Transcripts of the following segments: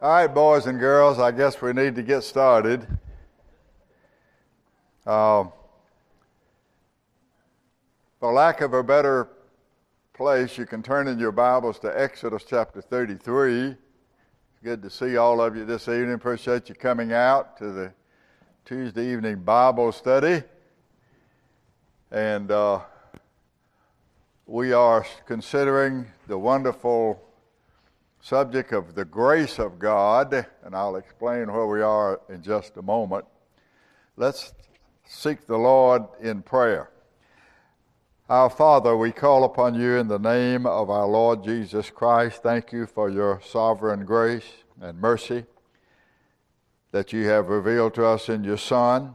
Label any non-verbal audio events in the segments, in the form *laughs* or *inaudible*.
All right, boys and girls, I guess we need to get started. Uh, for lack of a better place, you can turn in your Bibles to Exodus chapter 33. It's good to see all of you this evening. Appreciate you coming out to the Tuesday evening Bible study. And uh, we are considering the wonderful subject of the grace of God, and I'll explain where we are in just a moment. Let's seek the Lord in prayer. Our Father, we call upon you in the name of our Lord Jesus Christ. Thank you for your sovereign grace and mercy that you have revealed to us in your Son.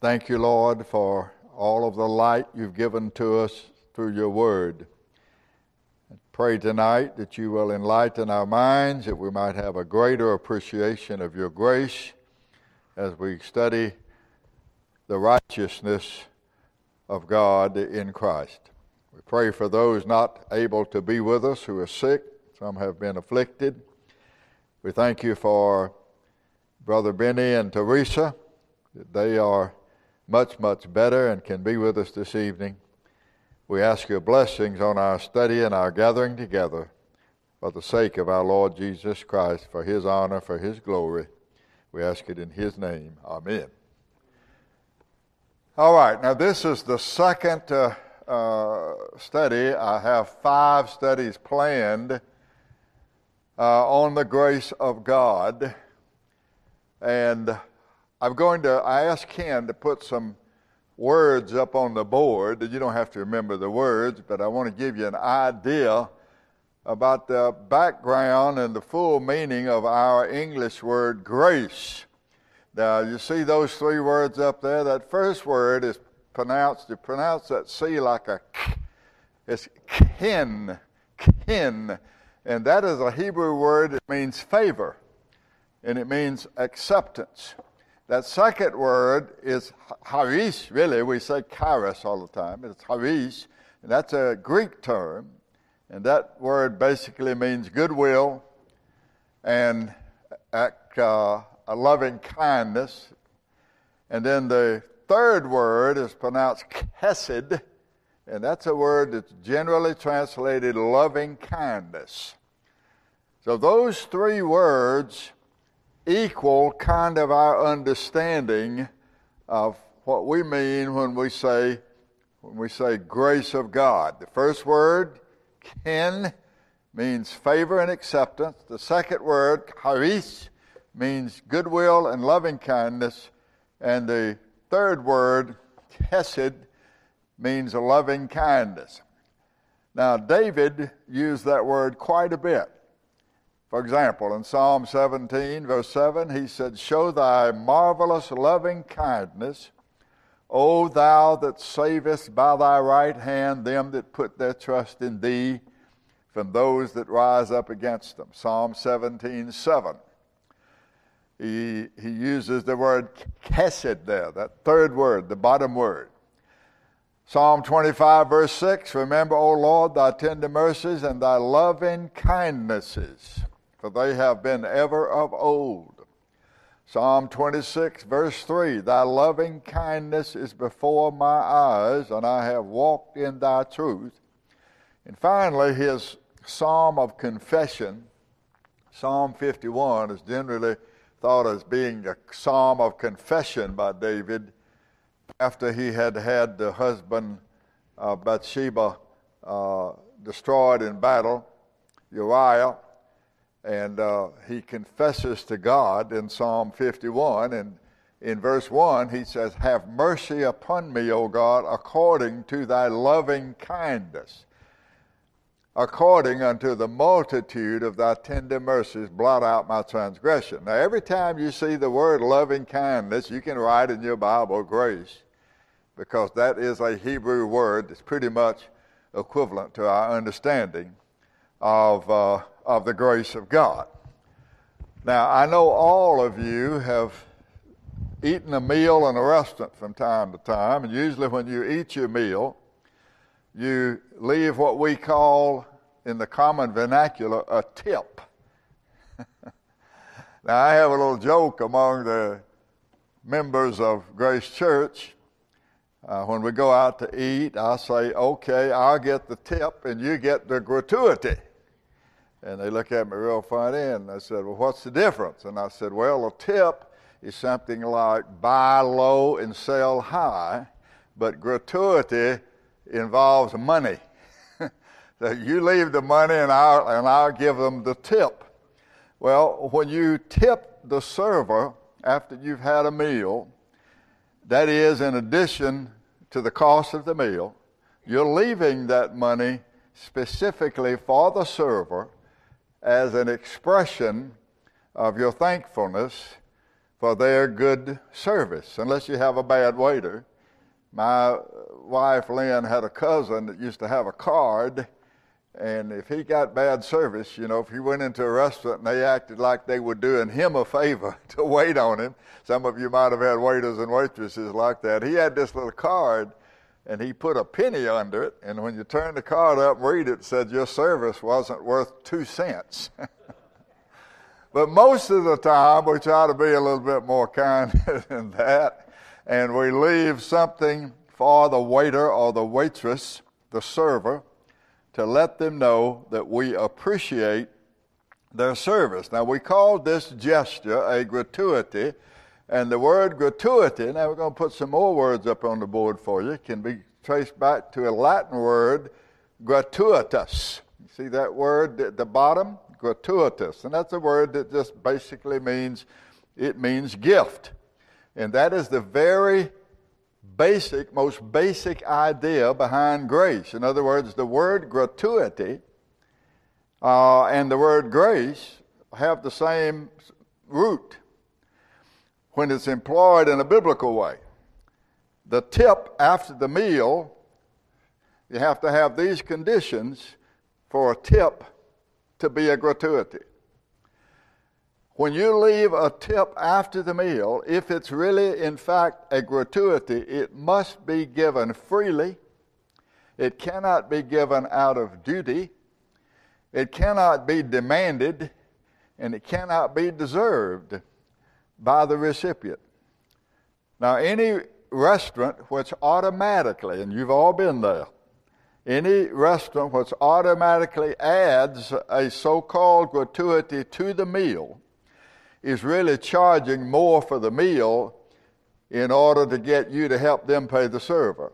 Thank you, Lord, for all of the light you've given to us through your word. Pray tonight that you will enlighten our minds, that we might have a greater appreciation of your grace as we study the righteousness of God in Christ. We pray for those not able to be with us who are sick, some have been afflicted. We thank you for Brother Benny and Teresa. that They are much, much better and can be with us this evening. We ask your blessings on our study and our gathering together for the sake of our Lord Jesus Christ, for his honor, for his glory. We ask it in his name. Amen. All right, now this is the second uh, uh, study. I have five studies planned uh, on the grace of God. And I'm going to, I asked Ken to put some words up on the board. You don't have to remember the words, but I want to give you an idea about the background and the full meaning of our English word grace. Now, you see those three words up there? That first word is pronounced, you pronounce that C like a k. It's kin, kin. And that is a Hebrew word that means favor, and it means acceptance. That second word is harish, really. We say charis all the time. It's harish, and that's a Greek term. And that word basically means goodwill and uh, a loving kindness. And then the third word is pronounced chesed, and that's a word that's generally translated loving kindness. So those three words equal kind of our understanding of what we mean when we say when we say grace of God. The first word, ken, means favor and acceptance. The second word, charis, means goodwill and loving kindness. And the third word, hesed, means loving kindness. Now, David used that word quite a bit. For example, in Psalm 17, verse 7, he said, Show thy marvelous loving kindness, O thou that savest by thy right hand them that put their trust in thee from those that rise up against them. Psalm 17, 7. He, he uses the word chesed there, that third word, the bottom word. Psalm 25, verse 6 Remember, O Lord, thy tender mercies and thy loving kindnesses for they have been ever of old. Psalm 26, verse 3 Thy loving kindness is before my eyes, and I have walked in thy truth. And finally, his psalm of confession, Psalm 51, is generally thought as being a psalm of confession by David after he had had the husband of Bathsheba uh, destroyed in battle, Uriah and uh, he confesses to God in Psalm 51. And in verse 1, he says, Have mercy upon me, O God, according to thy loving kindness. According unto the multitude of thy tender mercies, blot out my transgression. Now, every time you see the word loving kindness, you can write in your Bible grace, because that is a Hebrew word that's pretty much equivalent to our understanding of. Uh, of the grace of God. Now, I know all of you have eaten a meal in a restaurant from time to time, and usually when you eat your meal, you leave what we call in the common vernacular a tip. *laughs* now, I have a little joke among the members of Grace Church. Uh, when we go out to eat, I say, okay, I'll get the tip and you get the gratuity. And they look at me real funny and they said, well, what's the difference? And I said, well, a tip is something like buy low and sell high, but gratuity involves money. *laughs* so you leave the money and I'll, and I'll give them the tip. Well, when you tip the server after you've had a meal, that is, in addition to the cost of the meal, you're leaving that money specifically for the server as an expression of your thankfulness for their good service, unless you have a bad waiter. My wife Lynn had a cousin that used to have a card, and if he got bad service, you know, if he went into a restaurant and they acted like they were doing him a favor *laughs* to wait on him, some of you might have had waiters and waitresses like that. He had this little card, and he put a penny under it, and when you turned the card up read it, it said your service wasn't worth two cents. *laughs* But most of the time, we try to be a little bit more kind *laughs* than that, and we leave something for the waiter or the waitress, the server, to let them know that we appreciate their service. Now, we call this gesture a gratuity, and the word gratuity, now we're going to put some more words up on the board for you, can be traced back to a Latin word, gratuitus. You see that word at the bottom? gratuitous. And that's a word that just basically means it means gift. And that is the very basic, most basic idea behind grace. In other words, the word gratuity uh, and the word grace have the same root when it's employed in a biblical way. The tip after the meal, you have to have these conditions for a tip to be a gratuity. When you leave a tip after the meal, if it's really in fact a gratuity, it must be given freely. It cannot be given out of duty. It cannot be demanded, and it cannot be deserved by the recipient. Now, any restaurant which automatically, and you've all been there, any restaurant which automatically adds a so called gratuity to the meal is really charging more for the meal in order to get you to help them pay the server.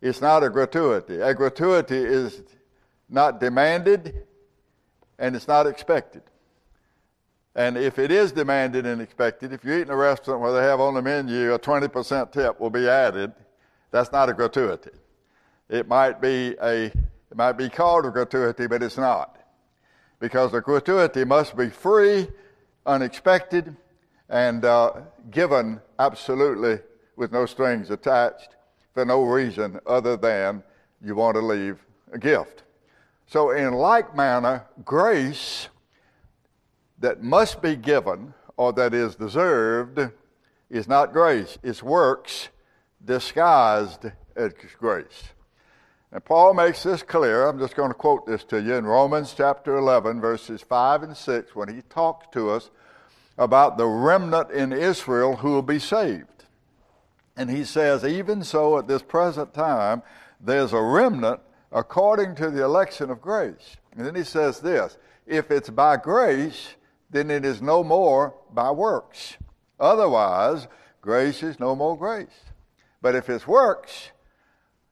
It's not a gratuity. A gratuity is not demanded and it's not expected. And if it is demanded and expected, if you eat in a restaurant where they have on the menu a 20% tip will be added, that's not a gratuity. It might be a it might be called a gratuity, but it's not. Because the gratuity must be free, unexpected, and uh, given absolutely with no strings attached for no reason other than you want to leave a gift. So, in like manner, grace that must be given or that is deserved is not grace, it's works disguised as grace. And Paul makes this clear. I'm just going to quote this to you in Romans chapter 11, verses 5 and 6, when he talks to us about the remnant in Israel who will be saved. And he says, Even so, at this present time, there's a remnant according to the election of grace. And then he says this If it's by grace, then it is no more by works. Otherwise, grace is no more grace. But if it's works,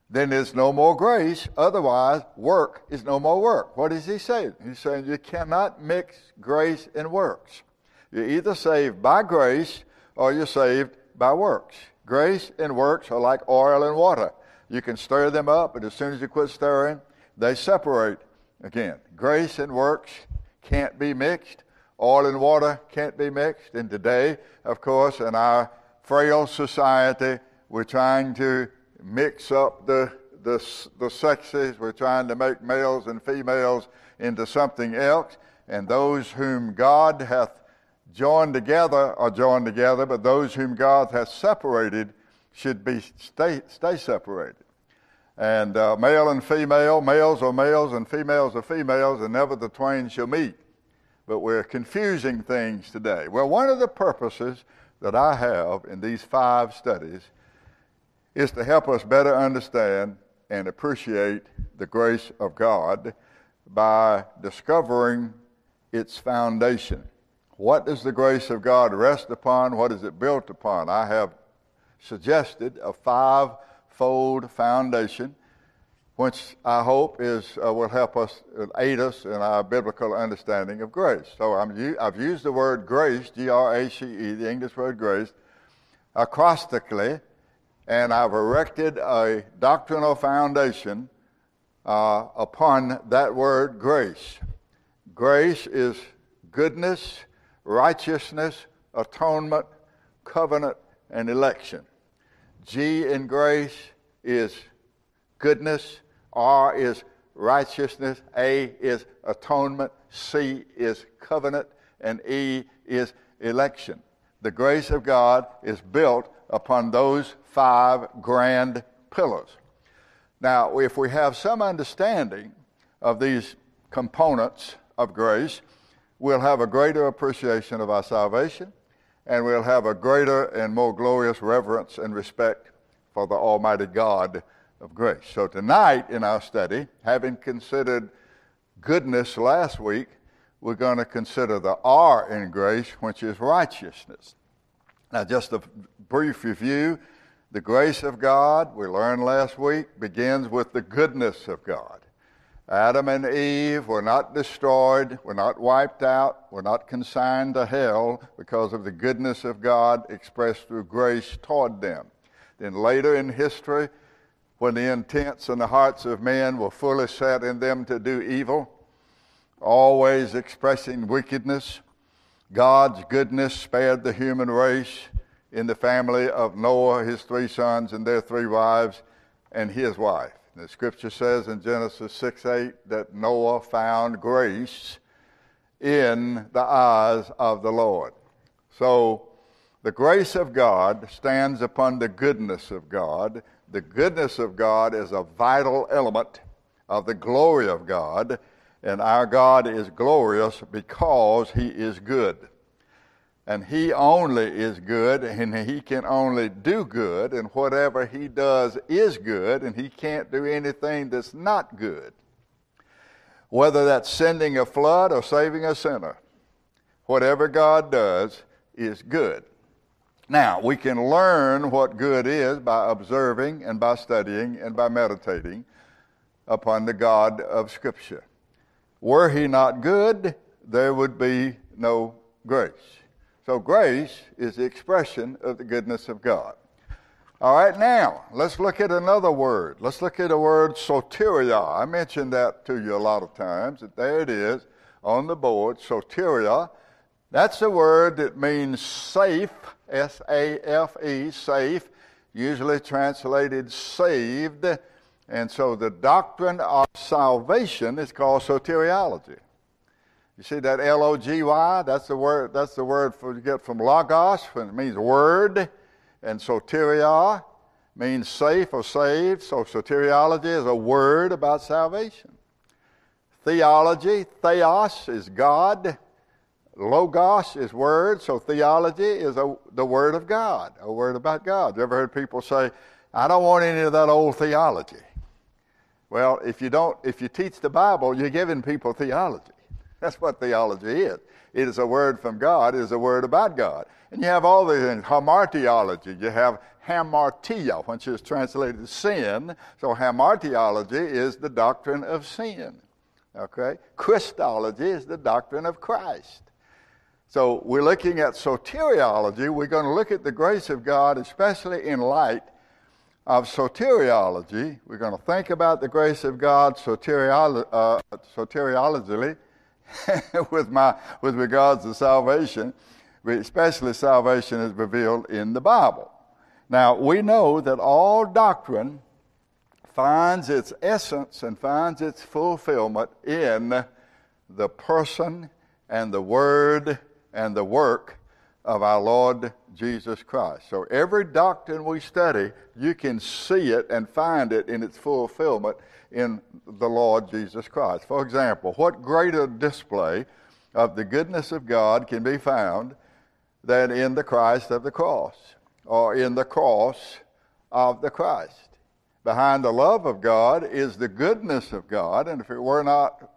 then there's no more grace. Otherwise, work is no more work. What is he saying? He's saying you cannot mix grace and works. You're either saved by grace or you're saved by works. Grace and works are like oil and water. You can stir them up, but as soon as you quit stirring, they separate again. Grace and works can't be mixed. Oil and water can't be mixed. And today, of course, in our frail society, we're trying to mix up the, the, the sexes. We're trying to make males and females into something else. And those whom God hath joined together are joined together, but those whom God hath separated should be stay, stay separated. And uh, male and female, males are males and females are females, and never the twain shall meet. But we're confusing things today. Well, one of the purposes that I have in these five studies is to help us better understand and appreciate the grace of God by discovering its foundation. What does the grace of God rest upon? What is it built upon? I have suggested a five-fold foundation, which I hope is uh, will help us and aid us in our biblical understanding of grace. So i have used the word grace, G-R-A-C-E, the English word grace, acrostically, and I've erected a doctrinal foundation uh, upon that word grace. Grace is goodness, righteousness, atonement, covenant, and election. G in grace is goodness, R is righteousness, A is atonement, C is covenant, and E is election. The grace of God is built upon those five grand pillars. Now, if we have some understanding of these components of grace, we'll have a greater appreciation of our salvation, and we'll have a greater and more glorious reverence and respect for the Almighty God of grace. So, tonight in our study, having considered goodness last week, we're going to consider the R in grace, which is righteousness. Now, just a brief review the grace of God, we learned last week, begins with the goodness of God. Adam and Eve were not destroyed, were not wiped out, were not consigned to hell because of the goodness of God expressed through grace toward them. Then later in history, when the intents and the hearts of men were fully set in them to do evil, always expressing wickedness, God's goodness spared the human race in the family of Noah, his three sons, and their three wives, and his wife. The scripture says in Genesis 6 8 that Noah found grace in the eyes of the Lord. So, the grace of God stands upon the goodness of God. The goodness of God is a vital element of the glory of God, and our God is glorious because He is good. And he only is good and he can only do good and whatever he does is good and he can't do anything that's not good. Whether that's sending a flood or saving a sinner whatever god does is good now we can learn what good is by observing and by studying and by meditating upon the god of scripture were he not good there would be no grace so grace is the expression of the goodness of God. All right, now let's look at another word. Let's look at the word soteria. I mentioned that to you a lot of times. There it is on the board, soteria. That's a word that means safe, S A F E, safe, usually translated saved. And so the doctrine of salvation is called soteriology. You see that L O G Y? That's the word. That's the word for you get from logos, it means word, and soteria means safe or saved. So soteriology is a word about salvation. Theology, theos is God. Logos is word, so theology is a, the word of God, a word about God. You ever heard people say, "I don't want any of that old theology"? Well, if you don't, if you teach the Bible, you're giving people theology. *laughs* That's what theology is. It is a word from God, it is a word about God. And you have all these things. Hamartiology, you have hamartia, which is translated sin. So hamartiology is the doctrine of sin. Okay? Christology is the doctrine of Christ. So we're looking at soteriology. We're going to look at the grace of God, especially in light of soteriology. We're going to think about the grace of God soteriolo- uh, soteriologically *laughs* with, my, with regards to salvation, especially salvation is revealed in the Bible. Now, we know that all doctrine finds its essence and finds its fulfillment in the person and the word and the work of our Lord Jesus Christ. So every doctrine we study, you can see it and find it in its fulfillment in the Lord Jesus Christ. For example, what greater display of the goodness of God can be found than in the Christ of the cross or in the cross of the Christ. Behind the love of God is the goodness of God, and if it were not,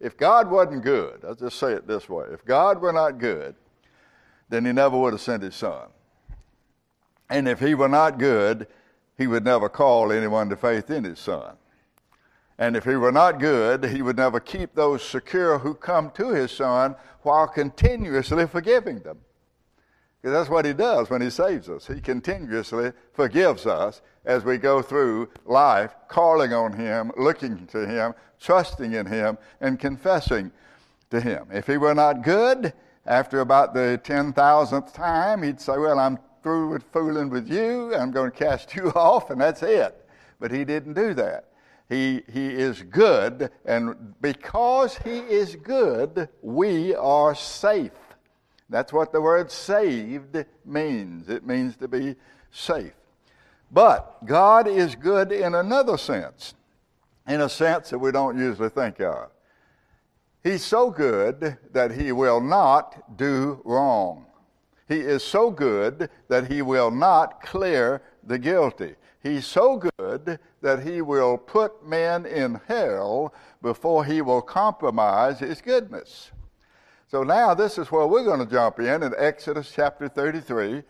if God wasn't good, I'll just say it this way if God were not good, then He never would have sent His Son. And if He were not good, He would never call anyone to faith in His Son. And if he were not good, he would never keep those secure who come to his son while continuously forgiving them. Because that's what he does when he saves us. He continuously forgives us as we go through life, calling on him, looking to him, trusting in him, and confessing to him. If he were not good, after about the 10,000th time, he'd say, Well, I'm through with fooling with you. I'm going to cast *laughs* you off, and that's it. But he didn't do that. He, he is good, and because He is good, we are safe. That's what the word saved means. It means to be safe. But God is good in another sense, in a sense that we don't usually think of. He's so good that He will not do wrong. He is so good that He will not clear the guilty. He's so good that he will put men in hell before he will compromise his goodness. So now this is where we're going to jump in in Exodus chapter 33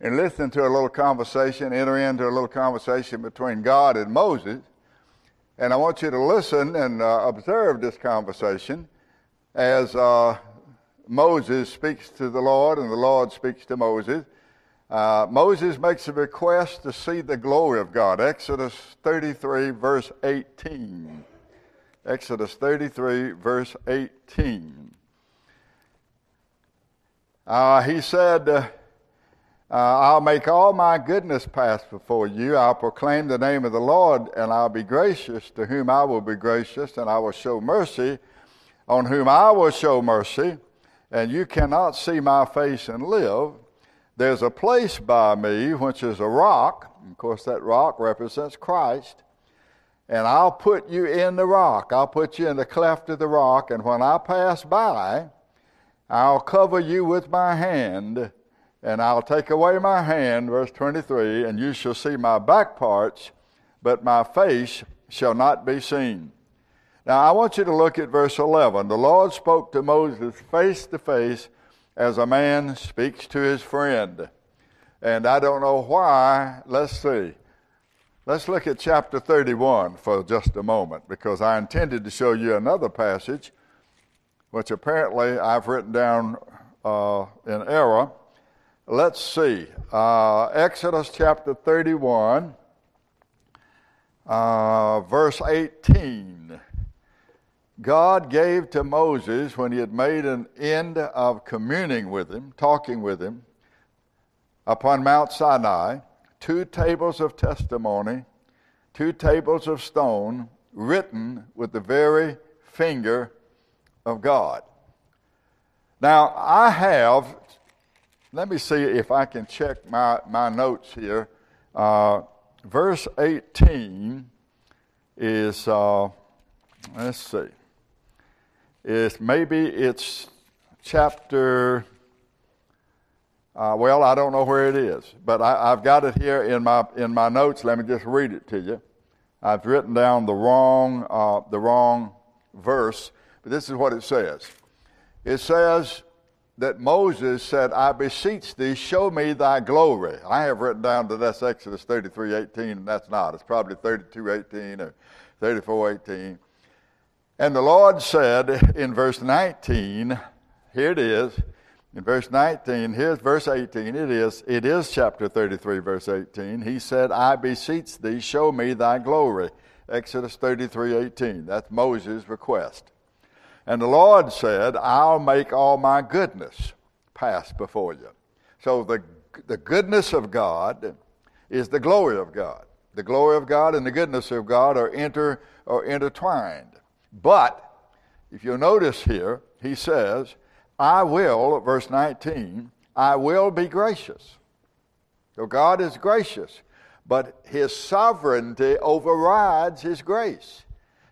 and listen to a little conversation, enter into a little conversation between God and Moses. And I want you to listen and uh, observe this conversation as uh, Moses speaks to the Lord and the Lord speaks to Moses. Uh, Moses makes a request to see the glory of God. Exodus 33, verse 18. Exodus 33, verse 18. Uh, he said, uh, I'll make all my goodness pass before you. I'll proclaim the name of the Lord, and I'll be gracious to whom I will be gracious, and I will show mercy on whom I will show mercy. And you cannot see my face and live. There's a place by me which is a rock. Of course, that rock represents Christ. And I'll put you in the rock. I'll put you in the cleft of the rock. And when I pass by, I'll cover you with my hand. And I'll take away my hand, verse 23, and you shall see my back parts, but my face shall not be seen. Now, I want you to look at verse 11. The Lord spoke to Moses face to face as a man speaks to his friend. And I don't know why. Let's see. Let's look at chapter 31 for just a moment because I intended to show you another passage, which apparently I've written down uh, in error. Let's see. Uh, Exodus chapter 31, uh, verse 18. God gave to Moses when he had made an end of communing with him, talking with him, upon Mount Sinai, two tables of testimony, two tables of stone, written with the very finger of God. Now, I have, let me see if I can check my, my notes here. Uh, verse 18 is, uh, let's see is maybe it's chapter, uh, well, I don't know where it is, but I, have got it here in my, in my notes. Let me just read it to you. I've written down the wrong, uh, the wrong verse, but this is what it says. It says that Moses said, I beseech thee, show me thy glory. I have written down that that's Exodus 33, 18, and that's not. It's probably 32, 18 or 34, 18. And the Lord said in verse 19, here it is, in verse 19, here's verse 18, it is, it is chapter 33, verse 18. He said, I beseech thee, show me thy glory. Exodus 33, 18. That's Moses' request. And the Lord said, I'll make all my goodness pass before you. So the, the goodness of God is the glory of God. The glory of God and the goodness of God are, inter, are intertwined. But if you'll notice here, he says, I will, verse 19, I will be gracious. So God is gracious, but his sovereignty overrides his grace.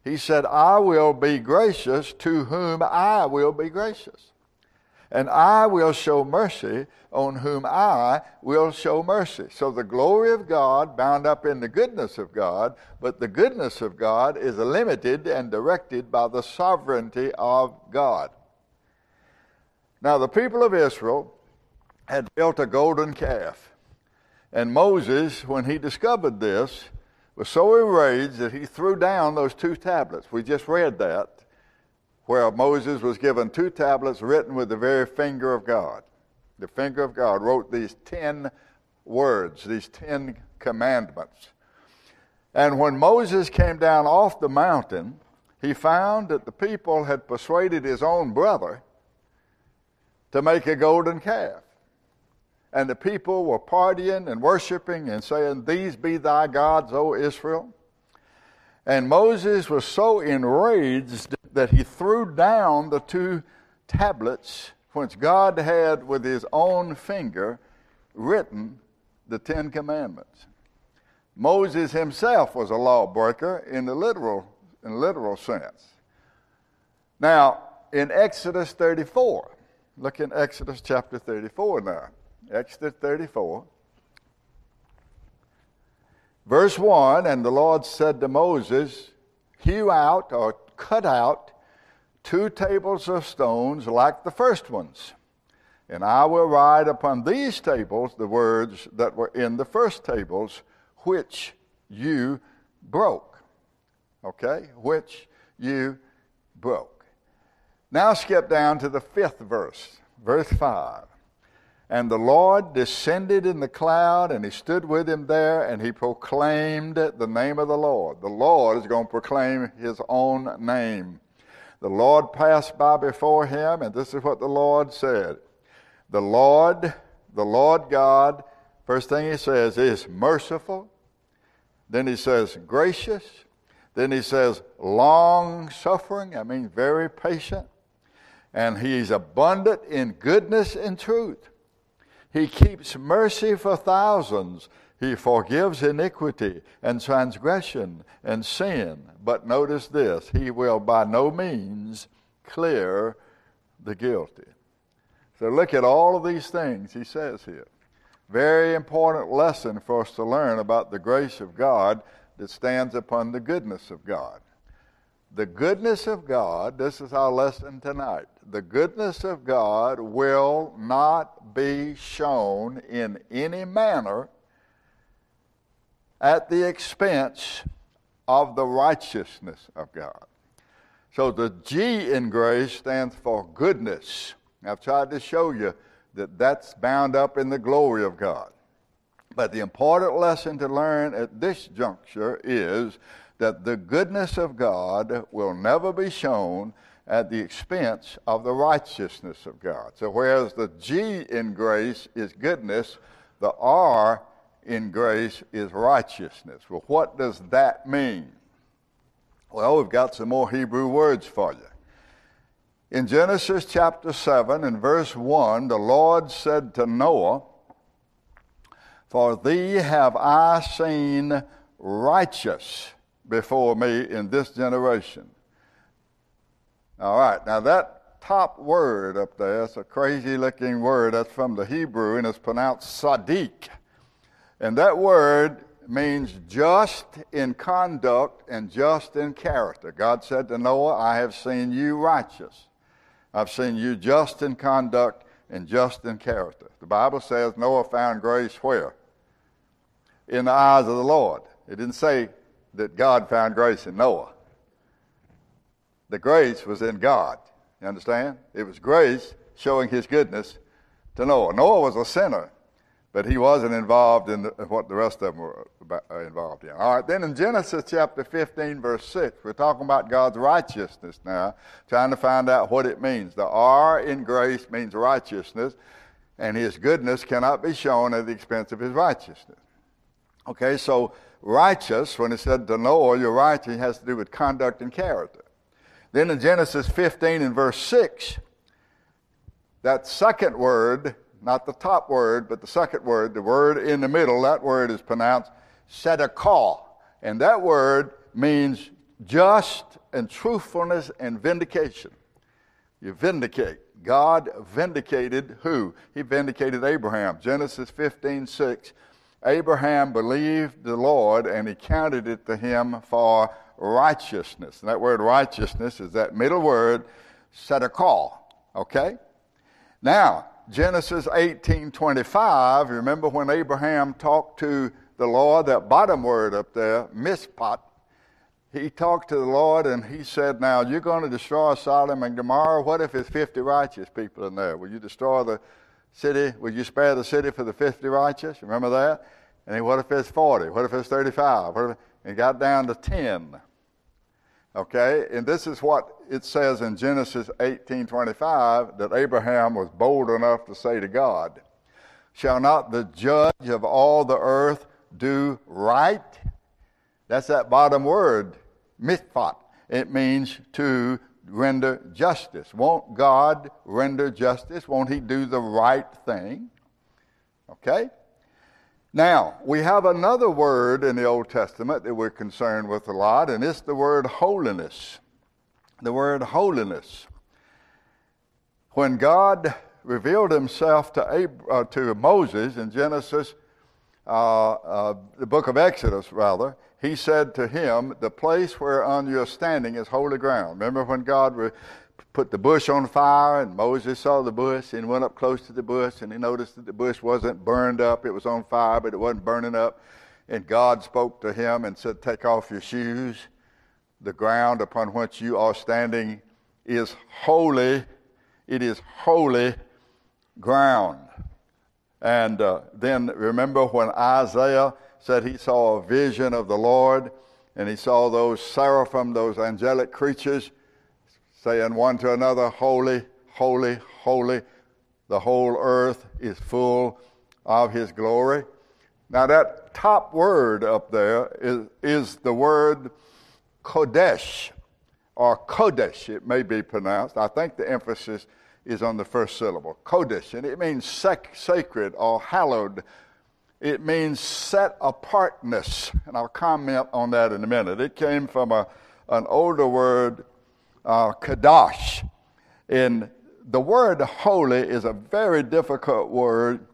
He said, I will be gracious to whom I will be gracious. And I will show mercy on whom I will show mercy. So the glory of God bound up in the goodness of God, but the goodness of God is limited and directed by the sovereignty of God. Now, the people of Israel had built a golden calf. And Moses, when he discovered this, was so enraged that he threw down those two tablets. We just read that, where Moses was given two tablets written with the very finger of God. The finger of God wrote these ten words, these ten commandments. And when Moses came down off the mountain, he found that the people had persuaded his own brother to make a golden calf. And the people were partying and worshiping and saying, These be thy gods, O Israel. And Moses was so enraged that he threw down the two tablets which God had with his own finger written the Ten Commandments. Moses himself was a lawbreaker in the literal, in literal sense. Now, in Exodus 34, Look in Exodus chapter 34 now. Exodus 34. Verse 1 And the Lord said to Moses, Hew out or cut out two tables of stones like the first ones. And I will write upon these tables the words that were in the first tables, which you broke. Okay? Which you broke. Now skip down to the fifth verse, verse 5. And the Lord descended in the cloud, and he stood with him there, and he proclaimed the name of the Lord. The Lord is going to proclaim his own name. The Lord passed by before him, and this is what the Lord said The Lord, the Lord God, first thing he says is merciful. Then he says gracious. Then he says long suffering, I mean very patient and he's abundant in goodness and truth. He keeps mercy for thousands. He forgives iniquity and transgression and sin. But notice this He will by no means clear the guilty. So look at all of these things he says here. Very important lesson for us to learn about the grace of God that stands upon the goodness of God. The goodness of God, this is our lesson tonight. The goodness of God will not be shown in any manner at the expense of the righteousness of God. So the G in grace stands for goodness. I've tried to show you that that's bound up in the glory of God. But the important lesson to learn at this juncture is that the goodness of God will never be shown at the expense of the righteousness of God. So, whereas the G in grace is goodness, the R in grace is righteousness. Well, what does that mean? Well, we've got some more Hebrew words for you. In Genesis chapter 7 and verse 1, the Lord said to Noah, For thee have I seen righteous before me in this generation. All right, now that top word up there, it's a crazy looking word. That's from the Hebrew and it's pronounced sadiq. And that word means just in conduct and just in character. God said to Noah, I have seen you righteous. I've seen you just in conduct and just in character. The Bible says Noah found grace where? In the eyes of the Lord. It didn't say that God found grace in Noah. The grace was in God. You understand? It was grace showing his goodness to Noah. Noah was a sinner, but he wasn't involved in the, what the rest of them were uh, involved in. All right, then in Genesis chapter 15, verse 6, we're talking about God's righteousness now, trying to find out what it means. The R in grace means righteousness, and his goodness cannot be shown at the expense of his righteousness. Okay, so righteous, when it said to Noah, you're righteous, it has to do with conduct and character. Then in Genesis 15 and verse 6, that second word, not the top word, but the second word, the word in the middle, that word is pronounced sedekah. And that word means just and truthfulness and vindication. You vindicate. God vindicated who? He vindicated Abraham. Genesis 15 6. Abraham believed the Lord and he counted it to him for righteousness. And that word righteousness is that middle word, sedekah. Okay? Now, Genesis 18:25, remember when Abraham talked to the Lord, that bottom word up there, mishpat, he talked to the Lord and he said, Now you're going to destroy Sodom and Gomorrah. What if there's 50 righteous people in there? Will you destroy the city? Will you spare the city for the 50 righteous? Remember that? And then what if it's 40? What if it's 35? What if, and got down to 10. Okay? And this is what it says in Genesis 18:25 that Abraham was bold enough to say to God, "Shall not the judge of all the earth do right?" That's that bottom word, mishpat. It means to render justice. Won't God render justice? Won't He do the right thing? Okay? Now, we have another word in the Old Testament that we're concerned with a lot, and it's the word holiness. The word holiness. When God revealed himself to, Ab- uh, to Moses in Genesis, uh, uh, the book of Exodus, rather, he said to him, The place whereon you're standing is holy ground. Remember when God re- put the bush on fire and Moses saw the bush and went up close to the bush and he noticed that the bush wasn't burned up. It was on fire, but it wasn't burning up. And God spoke to him and said, Take off your shoes. The ground upon which you are standing is holy. It is holy ground. And uh, then remember when Isaiah said he saw a vision of the Lord and he saw those seraphim, those angelic creatures, saying one to another, Holy, holy, holy. The whole earth is full of his glory. Now, that top word up there is, is the word Kodesh, or Kodesh, it may be pronounced. I think the emphasis is on the first syllable, Kodesh, and it means sac- sacred or hallowed it means set apartness, and I'll comment on that in a minute. It came from a, an older word, uh, kadash. And the word holy is a very difficult word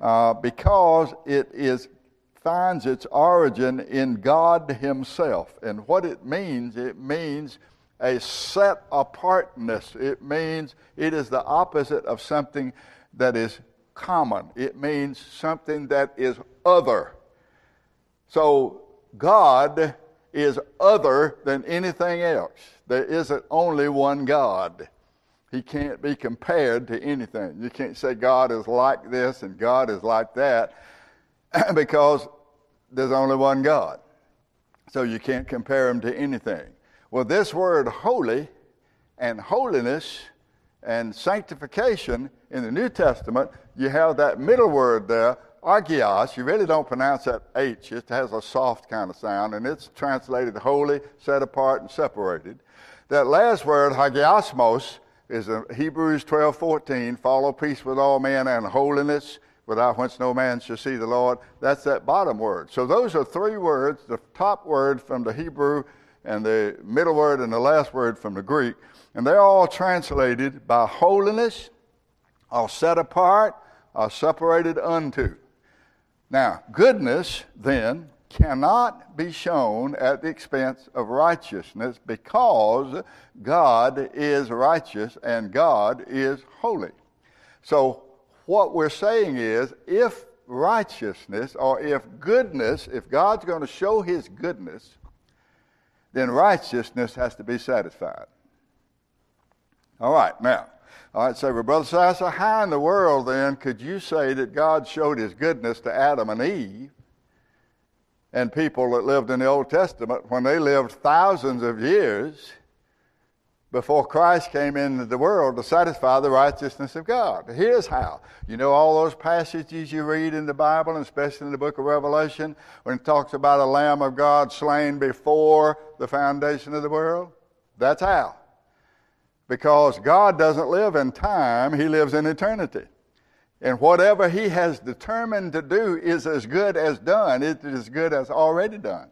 uh, because it is finds its origin in God Himself. And what it means, it means a set apartness. It means it is the opposite of something that is common, it means something that is other. So God is other than anything else. There isn't only one God. He can't be compared to anything. You can't say God is like this and God is like that *clears throat* because there's only one God. So you can't compare him to anything. Well, this word holy and holiness and sanctification in the New Testament, you have that middle word there, argios. You really don't pronounce that H. It has a soft kind of sound, and it's translated holy, set apart, and separated. That last word, hagiosmos, is in Hebrews 12, 14, follow peace with all men and holiness, without whence no man shall see the Lord. That's that bottom word. So those are three words, the top word from the Hebrew and the middle word and the last word from the Greek. And they're all translated by holiness, or set apart, or separated unto. Now, goodness then cannot be shown at the expense of righteousness because God is righteous and God is holy. So, what we're saying is if righteousness or if goodness, if God's going to show his goodness, then righteousness has to be satisfied. All right, now, all right, so, Brother Sasser, how in the world then could you say that God showed his goodness to Adam and Eve and people that lived in the Old Testament when they lived thousands of years before Christ came into the world to satisfy the righteousness of God? Here's how. You know all those passages you read in the Bible, especially in the book of Revelation, when it talks about a Lamb of God slain before the foundation of the world? That's how because God doesn't live in time, He lives in eternity. And whatever He has determined to do is as good as done, it is as good as already done.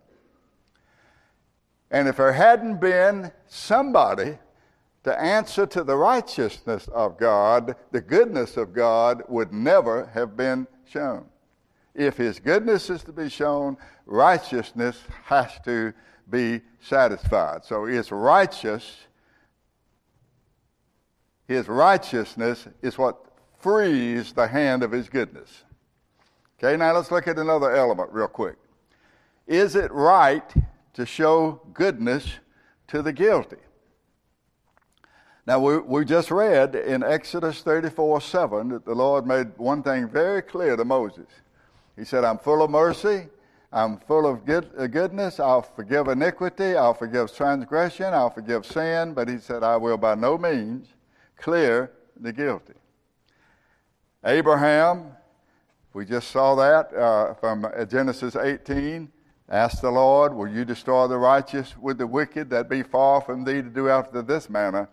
And if there hadn't been somebody to answer to the righteousness of God, the goodness of God would never have been shown. If His goodness is to be shown, righteousness has to be satisfied. So it's righteous. His righteousness is what frees the hand of His goodness. Okay, now let's look at another element real quick. Is it right to show goodness to the guilty? Now, we, we just read in Exodus 34 7 that the Lord made one thing very clear to Moses. He said, I'm full of mercy, I'm full of good, uh, goodness, I'll forgive iniquity, I'll forgive transgression, I'll forgive sin, but he said, I will by no means clear the guilty. Abraham, we just saw that uh, from Genesis 18 asked the Lord, Will you destroy the righteous with the wicked? That be far from thee to do after this manner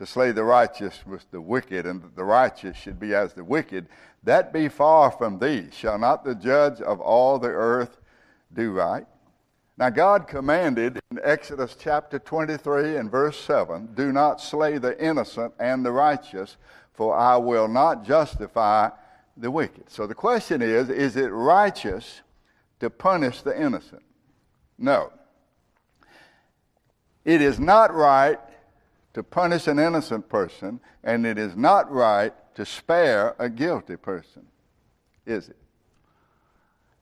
to slay the righteous with the wicked, and that the righteous should be as the wicked, that be far from thee. Shall not the judge of all the earth do right? Now, God commanded in Exodus chapter 23 and verse 7 Do not slay the innocent and the righteous, for I will not justify the wicked. So the question is Is it righteous to punish the innocent? No. It is not right to punish an innocent person, and it is not right to spare a guilty person, is it?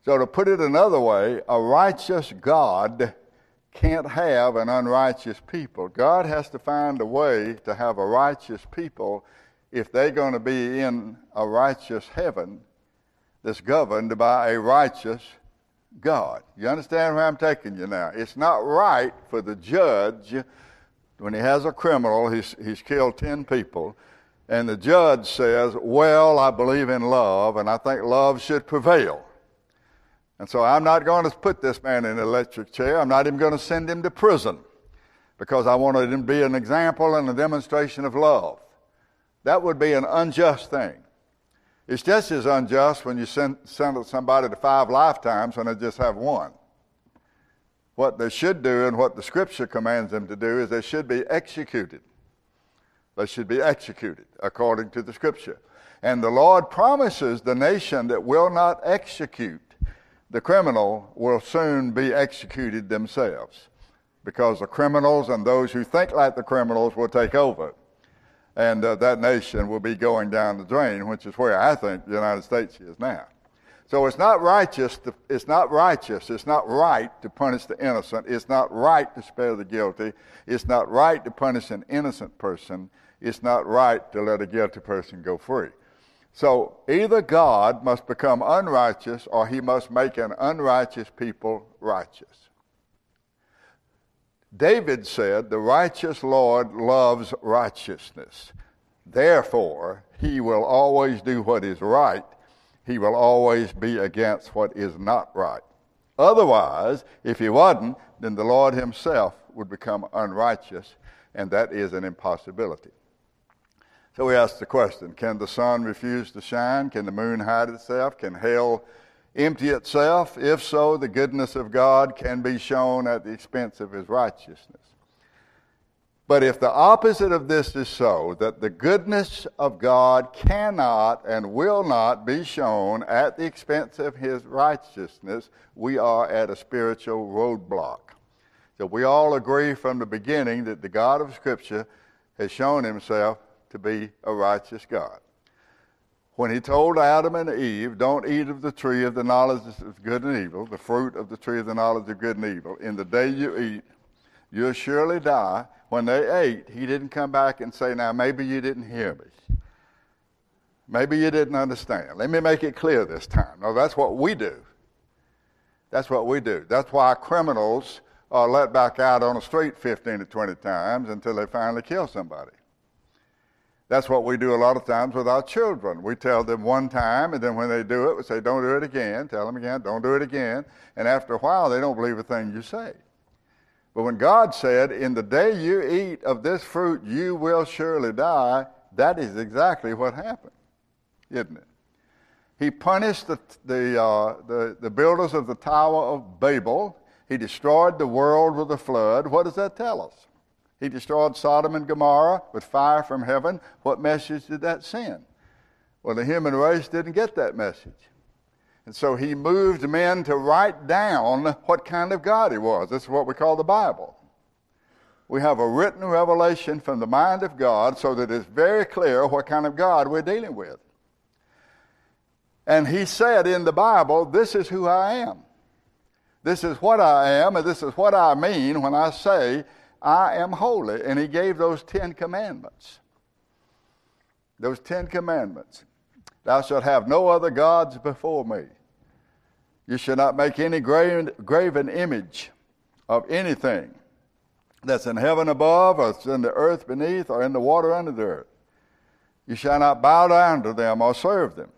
So, to put it another way, a righteous God can't have an unrighteous people. God has to find a way to have a righteous people if they're going to be in a righteous heaven that's governed by a righteous God. You understand where I'm taking you now? It's not right for the judge when he has a criminal, he's, he's killed 10 people, and the judge says, Well, I believe in love, and I think love should prevail. And so I'm not going to put this man in an electric chair. I'm not even going to send him to prison because I wanted him to be an example and a demonstration of love. That would be an unjust thing. It's just as unjust when you send, send somebody to five lifetimes when they just have one. What they should do and what the scripture commands them to do is they should be executed. They should be executed according to the scripture. And the Lord promises the nation that will not execute the criminal will soon be executed themselves because the criminals and those who think like the criminals will take over. And uh, that nation will be going down the drain, which is where I think the United States is now. So it's not righteous. To, it's not righteous. It's not right to punish the innocent. It's not right to spare the guilty. It's not right to punish an innocent person. It's not right to let a guilty person go free. So either God must become unrighteous or he must make an unrighteous people righteous. David said, The righteous Lord loves righteousness. Therefore, he will always do what is right he will always be against what is not right. Otherwise, if he wasn't, then the Lord himself would become unrighteous, and that is an impossibility. So we ask the question Can the sun refuse to shine? Can the moon hide itself? Can hell empty itself? If so, the goodness of God can be shown at the expense of his righteousness. But if the opposite of this is so, that the goodness of God cannot and will not be shown at the expense of his righteousness, we are at a spiritual roadblock. So we all agree from the beginning that the God of Scripture has shown himself to be a righteous God. When he told Adam and Eve, Don't eat of the tree of the knowledge of good and evil, the fruit of the tree of the knowledge of good and evil, in the day you eat, you'll surely die when they ate, he didn't come back and say, Now, maybe you didn't hear me. Maybe you didn't understand. Let me make it clear this time. No, that's what we do. That's what we do. That's why criminals are let back out on the street 15 to 20 times until they finally kill somebody. That's what we do a lot of times with our children. We tell them one time, and then when they do it, we say, Don't do it again. Tell them again, don't do it again. And after a while, they don't believe a thing you say. But when God said, In the day you eat of this fruit, you will surely die, that is exactly what happened, isn't it? He punished the, the, uh, the, the builders of the Tower of Babel. He destroyed the world with a flood. What does that tell us? He destroyed Sodom and Gomorrah with fire from heaven. What message did that send? Well, the human race didn't get that message. And so he moved men to write down what kind of God he was. This is what we call the Bible. We have a written revelation from the mind of God so that it's very clear what kind of God we're dealing with. And he said in the Bible, This is who I am. This is what I am, and this is what I mean when I say I am holy. And he gave those Ten Commandments. Those Ten Commandments. Thou shalt have no other gods before me. You shall not make any graven, image of anything that's in heaven above, or in the earth beneath, or in the water under the earth. You shall not bow down to them or serve them.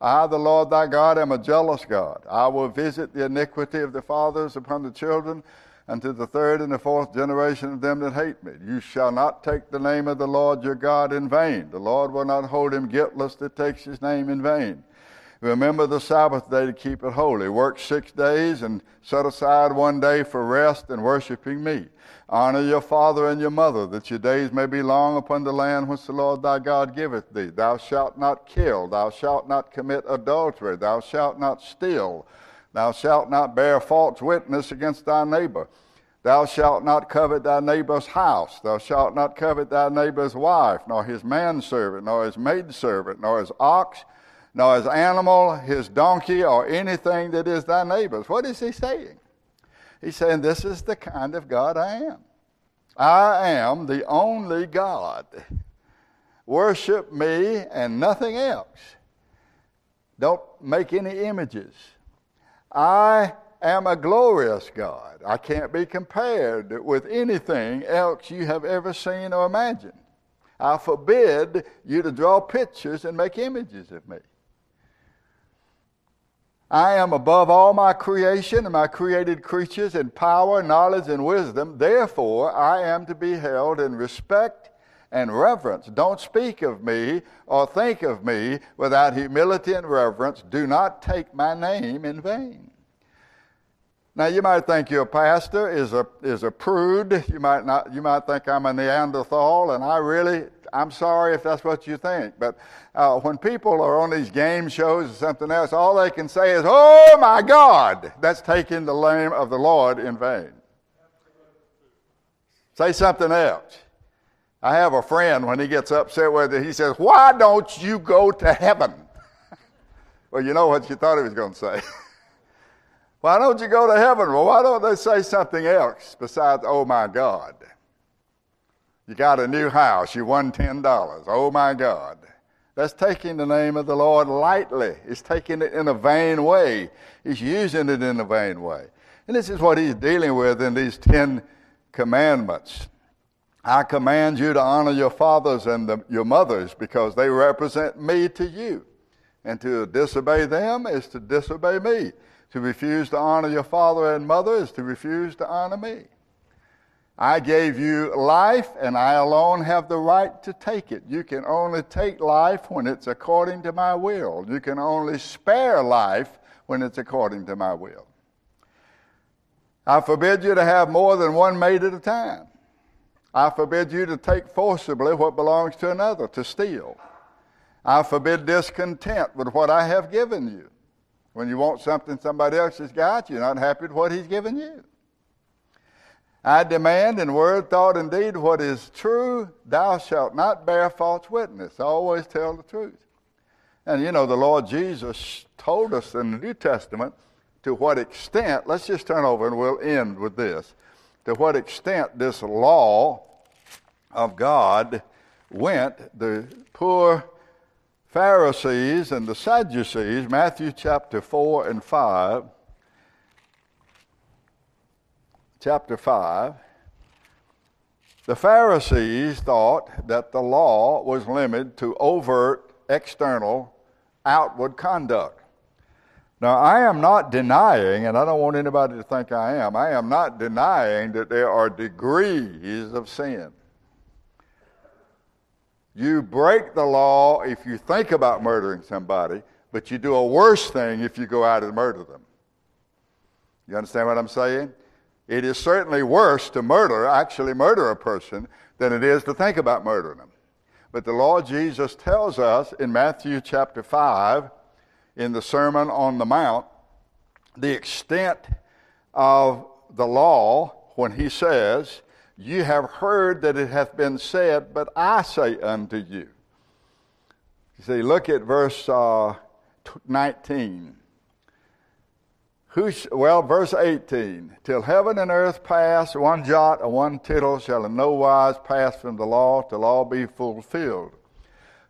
I, the Lord thy God, am a jealous God. I will visit the iniquity of the fathers upon the children, and to the third and the fourth generation of them that hate me. You shall not take the name of the Lord your God in vain. The Lord will not hold him guiltless that takes his name in vain. Remember the Sabbath day to keep it holy. Work six days and set aside one day for rest and worshiping me. Honor your father and your mother, that your days may be long upon the land which the Lord thy God giveth thee. Thou shalt not kill. Thou shalt not commit adultery. Thou shalt not steal. Thou shalt not bear false witness against thy neighbor. Thou shalt not covet thy neighbor's house. Thou shalt not covet thy neighbor's wife, nor his manservant, nor his maidservant, nor his ox, nor his animal, his donkey, or anything that is thy neighbor's. What is he saying? He's saying, This is the kind of God I am. I am the only God. Worship me and nothing else. Don't make any images. I am a glorious God. I can't be compared with anything else you have ever seen or imagined. I forbid you to draw pictures and make images of me. I am above all my creation and my created creatures in power, knowledge, and wisdom. Therefore, I am to be held in respect and reverence. Don't speak of me or think of me without humility and reverence. Do not take my name in vain. Now you might think your pastor is a is a prude. You might not. You might think I'm a Neanderthal, and I really I'm sorry if that's what you think, but uh, when people are on these game shows or something else, all they can say is, Oh my God! That's taking the name of the Lord in vain. Say something else. I have a friend, when he gets upset with it, he says, Why don't you go to heaven? *laughs* well, you know what you thought he was going to say. *laughs* why don't you go to heaven? Well, why don't they say something else besides, Oh my God? You got a new house. You won $10. Oh my God. That's taking the name of the Lord lightly. It's taking it in a vain way. He's using it in a vain way. And this is what he's dealing with in these Ten Commandments. I command you to honor your fathers and the, your mothers because they represent me to you. And to disobey them is to disobey me. To refuse to honor your father and mother is to refuse to honor me. I gave you life, and I alone have the right to take it. You can only take life when it's according to my will. You can only spare life when it's according to my will. I forbid you to have more than one mate at a time. I forbid you to take forcibly what belongs to another, to steal. I forbid discontent with what I have given you. When you want something somebody else has got, you're not happy with what he's given you. I demand in word, thought, and deed what is true. Thou shalt not bear false witness. Always tell the truth. And you know, the Lord Jesus told us in the New Testament to what extent, let's just turn over and we'll end with this, to what extent this law of God went. The poor Pharisees and the Sadducees, Matthew chapter 4 and 5, chapter 5, the Pharisees thought that the law was limited to overt, external, outward conduct. Now, I am not denying, and I don't want anybody to think I am, I am not denying that there are degrees of sin. You break the law if you think about murdering somebody, but you do a worse thing if you go out and murder them. You understand what I'm saying? It is certainly worse to murder, actually murder a person, than it is to think about murdering them. But the Lord Jesus tells us in Matthew chapter 5, in the Sermon on the Mount, the extent of the law when he says, You have heard that it hath been said, but I say unto you. You see, look at verse uh, 19. Who sh- well, verse 18. Till heaven and earth pass, one jot or one tittle shall in no wise pass from the law till all be fulfilled.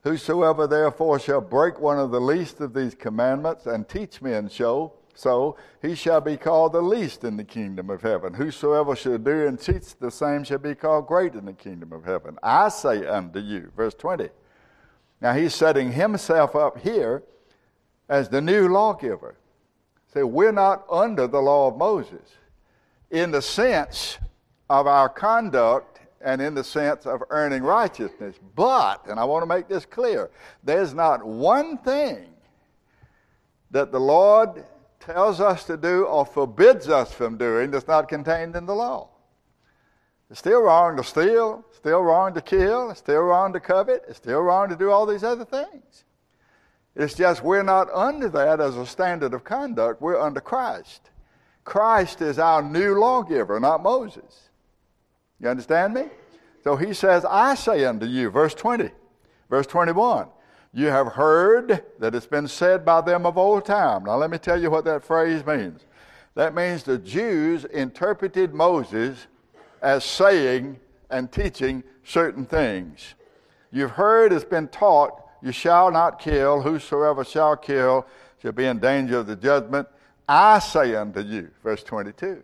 Whosoever therefore shall break one of the least of these commandments and teach men so, so he shall be called the least in the kingdom of heaven. Whosoever shall do and teach the same shall be called great in the kingdom of heaven. I say unto you, verse 20. Now he's setting himself up here as the new lawgiver. See, we're not under the law of Moses in the sense of our conduct and in the sense of earning righteousness. But, and I want to make this clear, there's not one thing that the Lord tells us to do or forbids us from doing that's not contained in the law. It's still wrong to steal, still wrong to kill, it's still wrong to covet, it's still wrong to do all these other things. It's just we're not under that as a standard of conduct. We're under Christ. Christ is our new lawgiver, not Moses. You understand me? So he says, I say unto you, verse 20, verse 21, you have heard that it's been said by them of old time. Now let me tell you what that phrase means. That means the Jews interpreted Moses as saying and teaching certain things. You've heard it's been taught you shall not kill. Whosoever shall kill shall be in danger of the judgment. I say unto you, verse 22.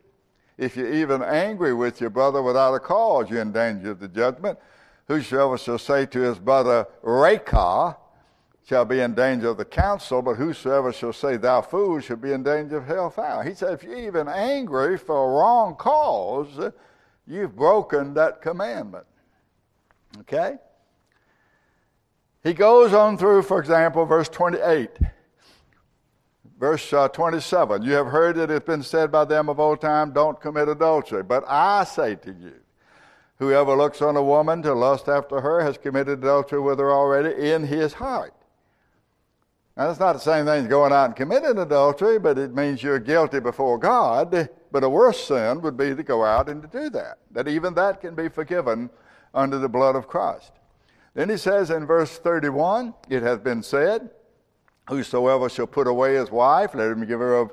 If you're even angry with your brother without a cause, you're in danger of the judgment. Whosoever shall say to his brother, Raca, shall be in danger of the council, but whosoever shall say, Thou fool, shall be in danger of hellfire. He said, If you're even angry for a wrong cause, you've broken that commandment. Okay? He goes on through, for example, verse 28. Verse uh, 27 You have heard that it has been said by them of old time, Don't commit adultery. But I say to you, whoever looks on a woman to lust after her has committed adultery with her already in his heart. Now, that's not the same thing as going out and committing adultery, but it means you're guilty before God. But a worse sin would be to go out and to do that. That even that can be forgiven under the blood of Christ. Then he says in verse 31, It hath been said, Whosoever shall put away his wife, let him give her a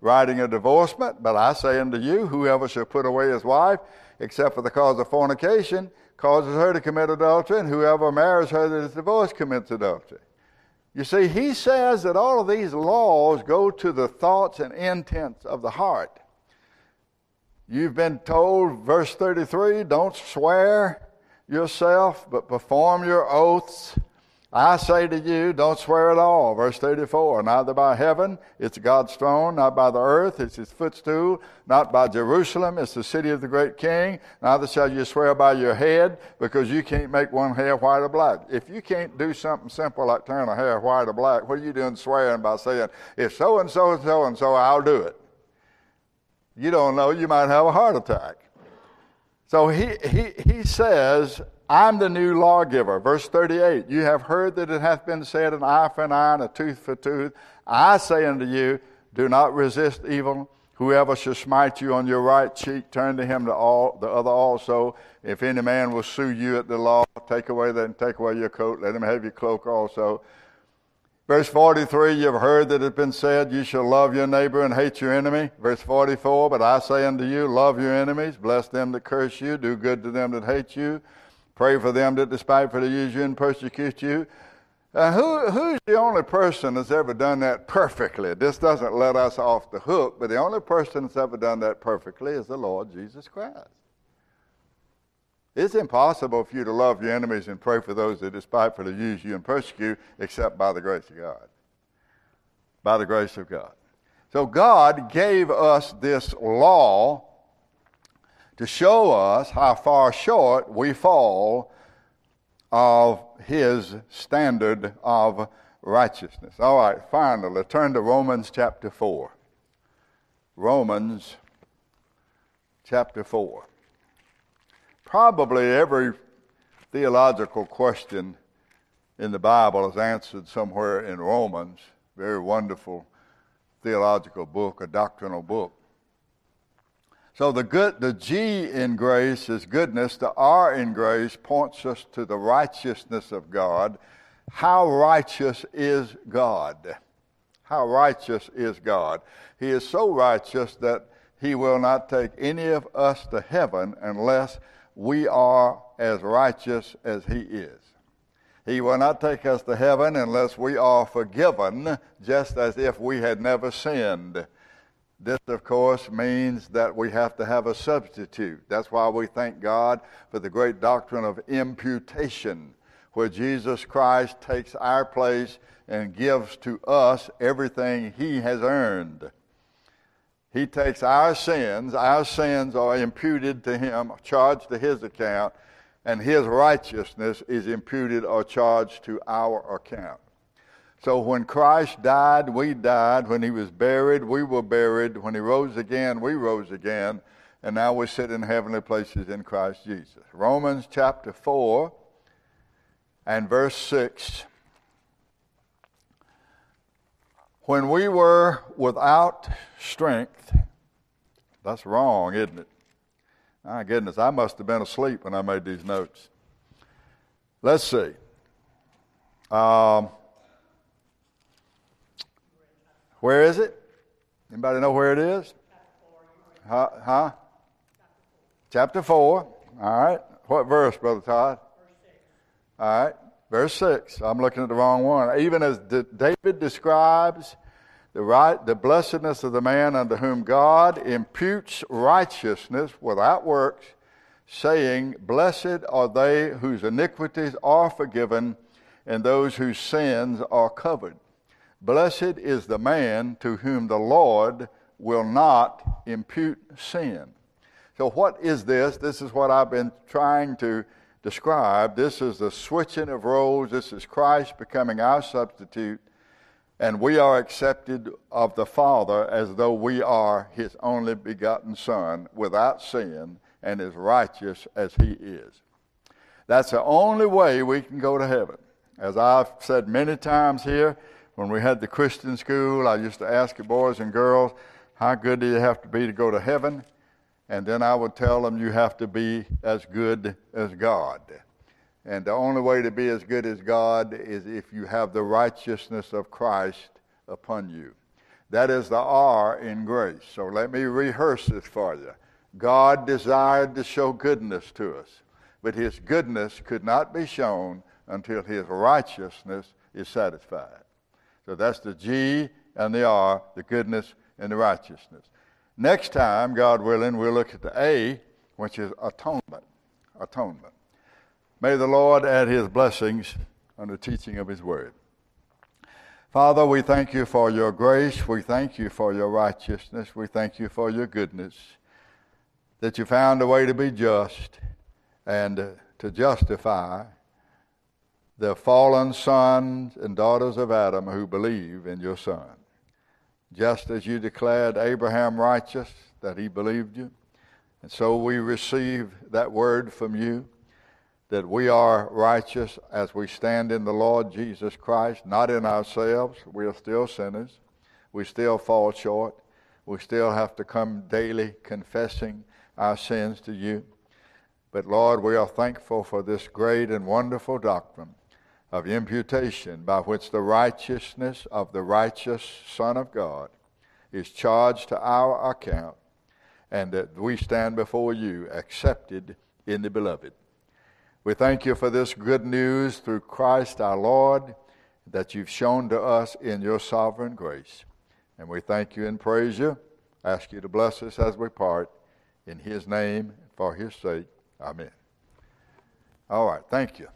writing a divorcement. But I say unto you, whoever shall put away his wife, except for the cause of fornication, causes her to commit adultery, and whoever marries her that is divorced commits adultery. You see, he says that all of these laws go to the thoughts and intents of the heart. You've been told, verse 33, don't swear yourself, but perform your oaths. I say to you, don't swear at all. Verse 34, neither by heaven, it's God's throne, not by the earth, it's his footstool, not by Jerusalem, it's the city of the great king. Neither shall you swear by your head, because you can't make one hair white or black. If you can't do something simple like turn a hair white or black, what are you doing swearing by saying, if so and so and so and so, I'll do it? You don't know, you might have a heart attack. So he, he, he says, I'm the new lawgiver. Verse 38 You have heard that it hath been said, an eye for an eye and a tooth for tooth. I say unto you, do not resist evil. Whoever shall smite you on your right cheek, turn to him the, all, the other also. If any man will sue you at the law, take away that and take away your coat. Let him have your cloak also. Verse 43, you've heard that it has been said, You shall love your neighbor and hate your enemy. Verse 44, But I say unto you, Love your enemies, bless them that curse you, do good to them that hate you, pray for them that despitefully use you and persecute you. Uh, who, who's the only person that's ever done that perfectly? This doesn't let us off the hook, but the only person that's ever done that perfectly is the Lord Jesus Christ. It's impossible for you to love your enemies and pray for those that despitefully use you and persecute except by the grace of God. By the grace of God. So God gave us this law to show us how far short we fall of His standard of righteousness. All right, finally, turn to Romans chapter 4. Romans chapter 4. Probably every theological question in the Bible is answered somewhere in Romans. Very wonderful theological book, a doctrinal book. So the good, the G in grace is goodness. The R in grace points us to the righteousness of God. How righteous is God? How righteous is God? He is so righteous that he will not take any of us to heaven unless we are as righteous as he is. He will not take us to heaven unless we are forgiven, just as if we had never sinned. This, of course, means that we have to have a substitute. That's why we thank God for the great doctrine of imputation, where Jesus Christ takes our place and gives to us everything He has earned. He takes our sins, our sins are imputed to Him, charged to His account, and His righteousness is imputed or charged to our account. So when Christ died, we died. When he was buried, we were buried. When he rose again, we rose again. And now we sit in heavenly places in Christ Jesus. Romans chapter 4 and verse 6. When we were without strength, that's wrong, isn't it? My goodness, I must have been asleep when I made these notes. Let's see. Um, where is it? Anybody know where it is? Huh? huh? Chapter 4. All right. What verse, Brother Todd? Verse six. All right. Verse 6. I'm looking at the wrong one. Even as David describes the right the blessedness of the man unto whom God imputes righteousness without works, saying, Blessed are they whose iniquities are forgiven and those whose sins are covered. Blessed is the man to whom the Lord will not impute sin. So, what is this? This is what I've been trying to describe. This is the switching of roles. This is Christ becoming our substitute, and we are accepted of the Father as though we are his only begotten Son without sin and as righteous as he is. That's the only way we can go to heaven. As I've said many times here, when we had the Christian school, I used to ask the boys and girls, How good do you have to be to go to heaven? And then I would tell them, You have to be as good as God. And the only way to be as good as God is if you have the righteousness of Christ upon you. That is the R in grace. So let me rehearse this for you. God desired to show goodness to us, but his goodness could not be shown until his righteousness is satisfied. So that's the G and the R, the goodness and the righteousness. Next time, God willing, we'll look at the A, which is atonement. Atonement. May the Lord add his blessings on the teaching of his word. Father, we thank you for your grace. We thank you for your righteousness. We thank you for your goodness, that you found a way to be just and to justify the fallen sons and daughters of Adam who believe in your Son. Just as you declared Abraham righteous, that he believed you. And so we receive that word from you that we are righteous as we stand in the Lord Jesus Christ, not in ourselves. We are still sinners. We still fall short. We still have to come daily confessing our sins to you. But Lord, we are thankful for this great and wonderful doctrine of imputation by which the righteousness of the righteous Son of God is charged to our account, and that we stand before you accepted in the beloved. We thank you for this good news through Christ our Lord that you've shown to us in your sovereign grace. And we thank you and praise you. Ask you to bless us as we part. In his name, for his sake. Amen. All right. Thank you.